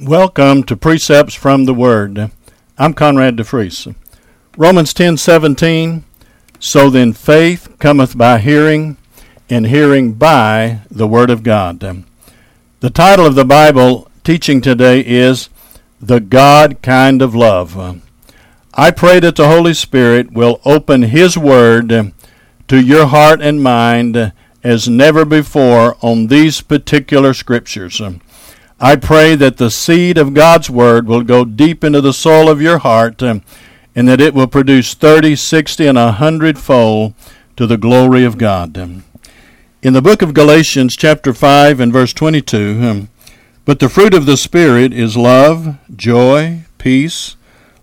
Welcome to Precepts from the Word. I'm Conrad DeFries. Romans 10:17 So then faith cometh by hearing and hearing by the word of God. The title of the Bible teaching today is The God Kind of Love. I pray that the Holy Spirit will open his word to your heart and mind as never before on these particular scriptures. I pray that the seed of God's Word will go deep into the soul of your heart um, and that it will produce 30, 60, and a fold to the glory of God. Um, in the book of Galatians, chapter 5, and verse 22, um, but the fruit of the Spirit is love, joy, peace,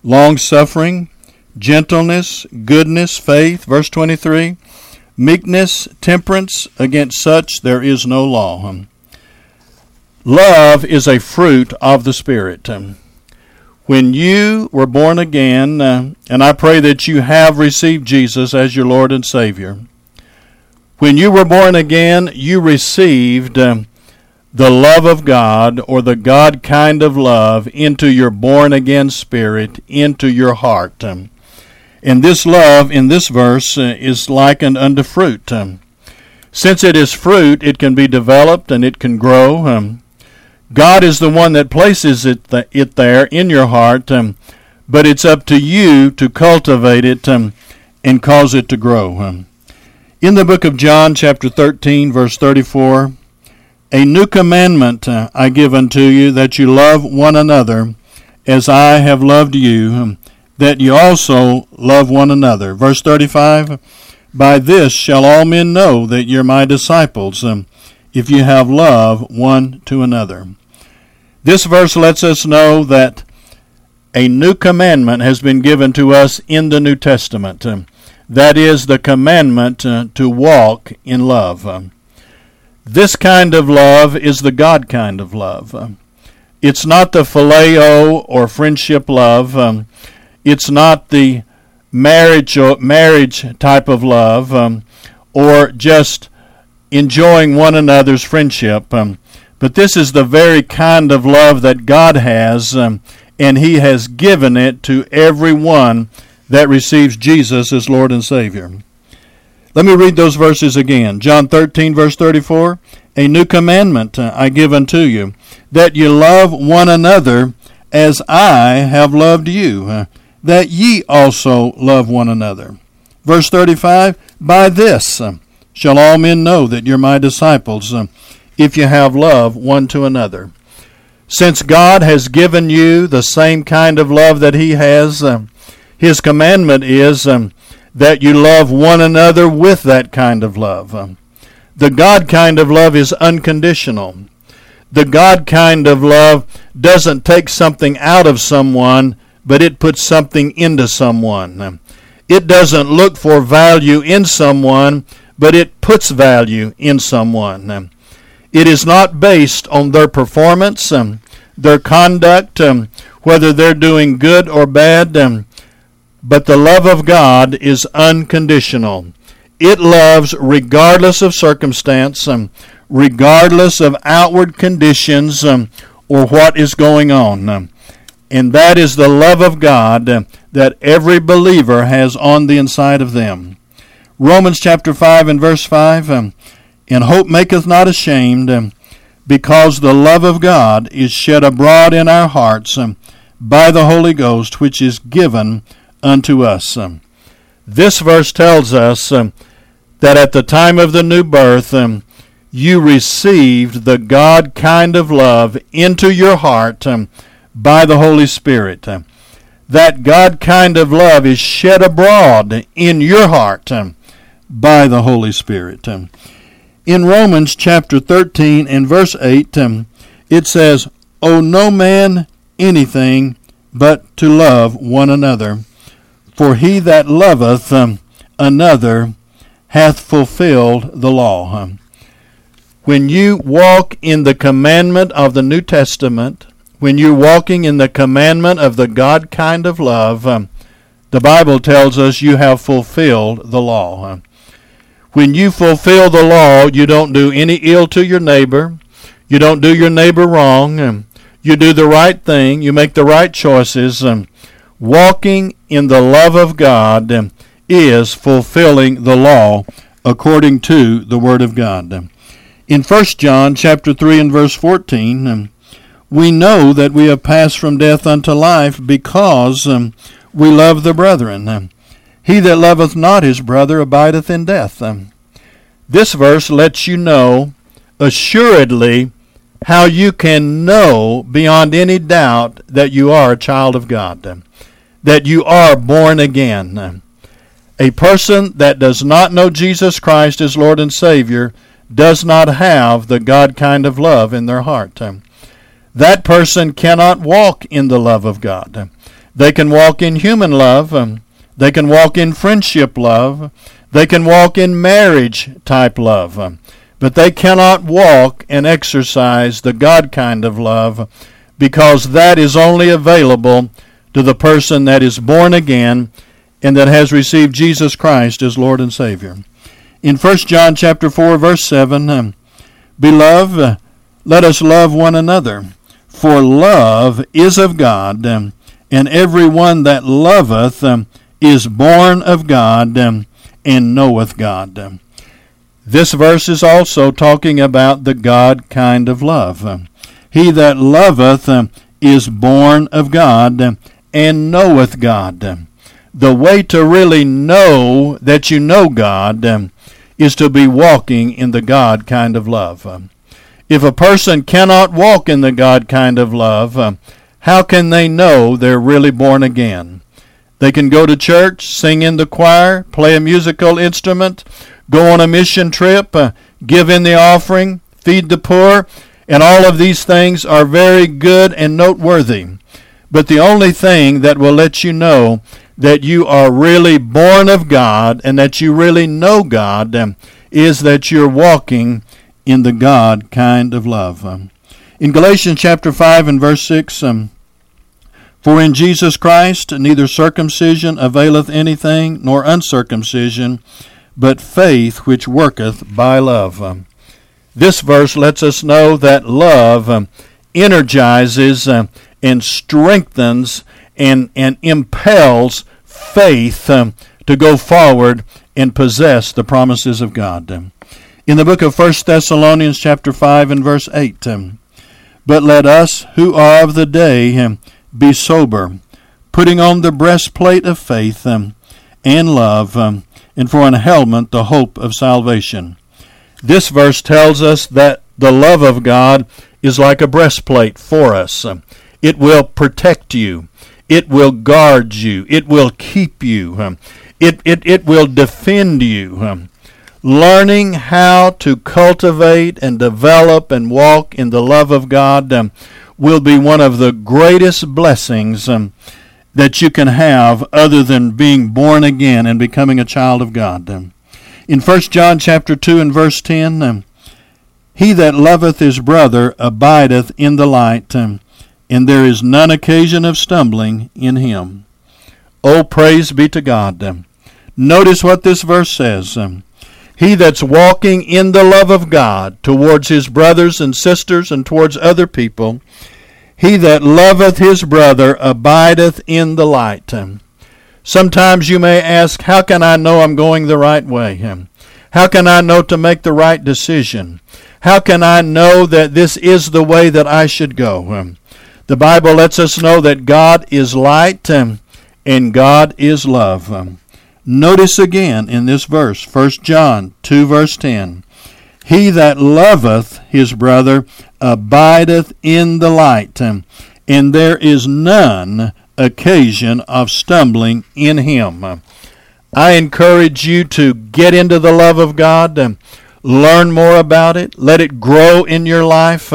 long suffering, gentleness, goodness, faith, verse 23, meekness, temperance, against such there is no law. Love is a fruit of the Spirit. When you were born again, uh, and I pray that you have received Jesus as your Lord and Savior, when you were born again, you received uh, the love of God or the God kind of love into your born again spirit, into your heart. Um, and this love in this verse uh, is likened unto fruit. Um, since it is fruit, it can be developed and it can grow. Um, God is the one that places it, th- it there in your heart, um, but it's up to you to cultivate it um, and cause it to grow. Um. In the book of John, chapter 13, verse 34, a new commandment uh, I give unto you, that you love one another as I have loved you, um, that you also love one another. Verse 35, by this shall all men know that you're my disciples um, if you have love one to another. This verse lets us know that a new commandment has been given to us in the New Testament. Um, that is the commandment uh, to walk in love. Um, this kind of love is the God kind of love. Um, it's not the phileo or friendship love. It's not the marriage or marriage type of love or just enjoying one another's friendship. Um, but this is the very kind of love that God has, um, and He has given it to everyone that receives Jesus as Lord and Savior. Let me read those verses again. John 13, verse 34. A new commandment uh, I give unto you, that ye love one another as I have loved you, uh, that ye also love one another. Verse 35. By this uh, shall all men know that you're my disciples, uh, if you have love one to another. Since God has given you the same kind of love that He has, um, His commandment is um, that you love one another with that kind of love. Um, the God kind of love is unconditional. The God kind of love doesn't take something out of someone, but it puts something into someone. Um, it doesn't look for value in someone, but it puts value in someone. It is not based on their performance, um, their conduct, um, whether they're doing good or bad, um, but the love of God is unconditional. It loves regardless of circumstance, um, regardless of outward conditions um, or what is going on. and that is the love of God that every believer has on the inside of them. Romans chapter 5 and verse 5 um, And hope maketh not ashamed, um, because the love of God is shed abroad in our hearts um, by the Holy Ghost, which is given unto us. This verse tells us that at the time of the new birth, you received the God kind of love into your heart by the Holy Spirit that God kind of love is shed abroad in your heart by the Holy Spirit. Um, in Romans chapter 13 and verse 8, um, it says, Owe no man anything but to love one another. For he that loveth um, another hath fulfilled the law. When you walk in the commandment of the New Testament, when you're walking in the commandment of the God kind of love, the Bible tells us you have fulfilled the law. When you fulfill the law, you don't do any ill to your neighbor. You don't do your neighbor wrong. you do the right thing, you make the right choices. Um, walking in the love of God um, is fulfilling the law according to the Word of God. In 1 John chapter 3 and verse 14, um, we know that we have passed from death unto life because um, we love the brethren. He that loveth not his brother abideth in death. Um, this verse lets you know assuredly how you can know beyond any doubt that you are a child of God, um, that you are born again. Um, a person that does not know Jesus Christ as Lord and Savior does not have the God kind of love in their heart. Um, that person cannot walk in the love of God. They can walk in human love. They can walk in friendship love. They can walk in marriage type love. But they cannot walk and exercise the God kind of love because that is only available to the person that is born again and that has received Jesus Christ as Lord and Savior. In 1 John chapter 4 verse 7, um, Beloved, let us love one another, for love is of God, and every one that loveth is born of God um, and knoweth God. Um, this verse is also talking about the God kind of love. Um, he that loveth is born of God and knoweth God. The way to really know that you know God is to be walking in the God kind of love. If a person cannot walk in the God kind of love, how can they know they're really born again? They can go to church, sing in the choir, play a musical instrument, go on a mission trip, uh, give in the offering, feed the poor, and all of these things are very good and noteworthy. But the only thing that will let you know that you are really born of God and that you really know God um, is that you're walking in the God kind of love. Um, in Galatians chapter 5 and verse 6, um, For in Jesus Christ neither circumcision availeth anything, nor uncircumcision, but faith which worketh by love. Um, this verse lets us know that love um, energizes uh, and strengthens and, and impels faith um, to go forward and possess the promises of God. Um, in the book of 1 Thessalonians chapter 5 and verse 8. Um, but let us who are of the day um, be sober, putting on the breastplate of faith um, and love, um, and for an helmet the hope of salvation. This verse tells us that the love of God is like a breastplate for us. Um, it will protect you. It will guard you. It will keep you. Um, it, it, it will defend you learning how to cultivate and develop and walk in the love of God um, will be one of the greatest blessings um, that you can have other than being born again and becoming a child of God. Um, in 1 John chapter 2 and verse 10, um, he that loveth his brother abideth in the light, um, and there is none occasion of stumbling in him. Oh, praise be to God. Um, notice what this verse says. Um, he that's walking in the love of God towards his brothers and sisters and towards other people, he that loveth his brother abideth in the light. Sometimes you may ask, How can I know I'm going the right way? How can I know to make the right decision? How can I know that this is the way that I should go? The Bible lets us know that God is light and God is love. Notice again in this verse, 1 John 2, verse 10 He that loveth his brother abideth in the light, and there is none occasion of stumbling in him. I encourage you to get into the love of God, learn more about it, let it grow in your life,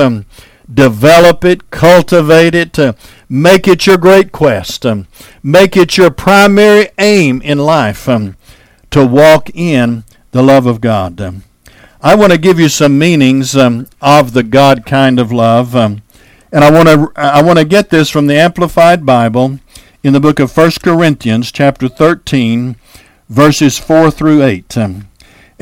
develop it, cultivate it. Uh, Make it your great quest. Um, make it your primary aim in life um, to walk in the love of God. Um, I want to give you some meanings um, of the God kind of love, um, and I want to I want to get this from the Amplified Bible in the book of 1 Corinthians, chapter 13, verses 4 through 8.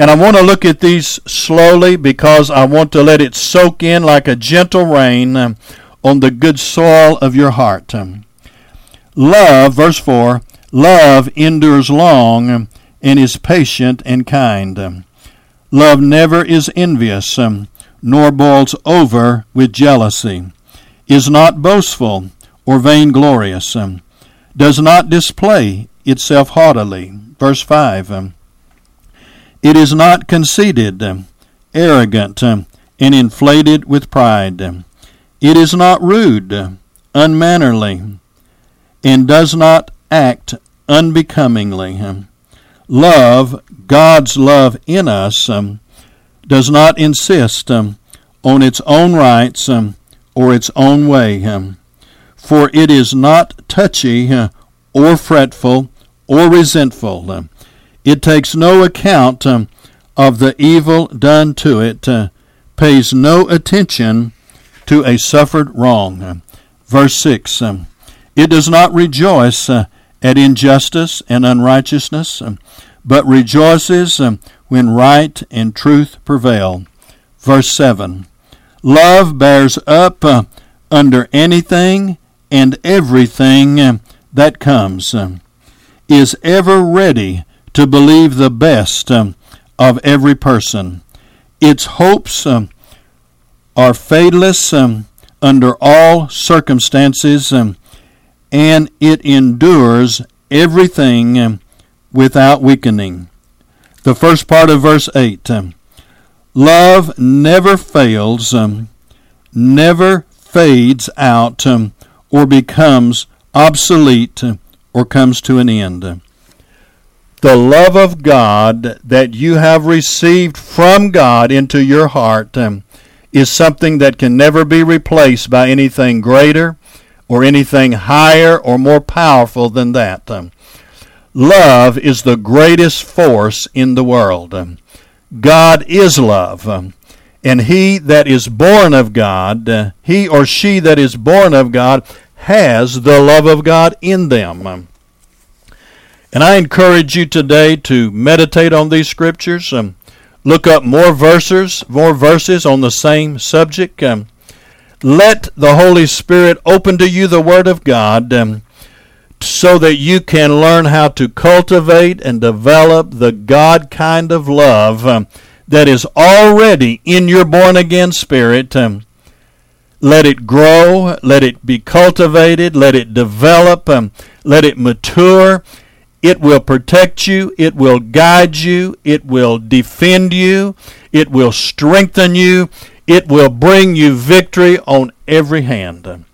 And I want to look at these slowly because I want to let it soak in like a gentle rain on the good soil of your heart. Love, verse 4, love endures long and is patient and kind. Love never is envious, nor boils over with jealousy, is not boastful or vainglorious, does not display itself haughtily. Verse 5 It is not conceited, arrogant, and inflated with pride. It is not rude, unmannerly, and does not act unbecomingly. Love, God's love in us, does not insist on its own rights or its own way, for it is not touchy or fretful or resentful. Um, it takes no account um, of the evil done to it, uh, pays no attention to a suffered wrong. Verse 6 It does not rejoice uh, at injustice and unrighteousness, but rejoices when right and truth prevail. Verse 7 Love bears up uh, under anything and everything uh, that comes, uh, is ever ready to believe the best um, of every person. Its hopes um, are fadeless um, under all circumstances, um, and it endures everything um, without weakening. The first part of verse 8 um, Love never fails, never fades out, or becomes obsolete, or comes to an end the love of God that you have received from God into your heart um, is something that can never be replaced by anything greater or anything higher or more powerful than that. Um, love is the greatest force in the world. Um, God is love. And he that is born of God, uh, he or she that is born of God, has the love of God in them. And I encourage you today to meditate on these scriptures. Um, look up more verses, more verses on the same subject. Um, let the Holy Spirit open to you the Word of God um, so that you can learn how to cultivate and develop the God kind of love that is already in your born again spirit. Let it grow, let it be cultivated, let it develop, let it mature it will protect you. It will guide you. It will defend you. It will strengthen you. It will bring you victory on every hand.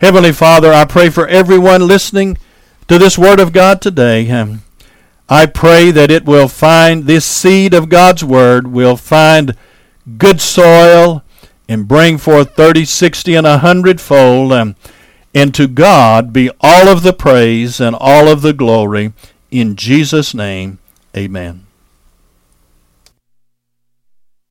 Heavenly Father, I pray for everyone listening to this Word of God today. I pray that it will find this seed of God's Word will find good soil and bring forth 30, 60, and a hundredfold. And to God be all of the praise and all of the glory. In Jesus' name, amen.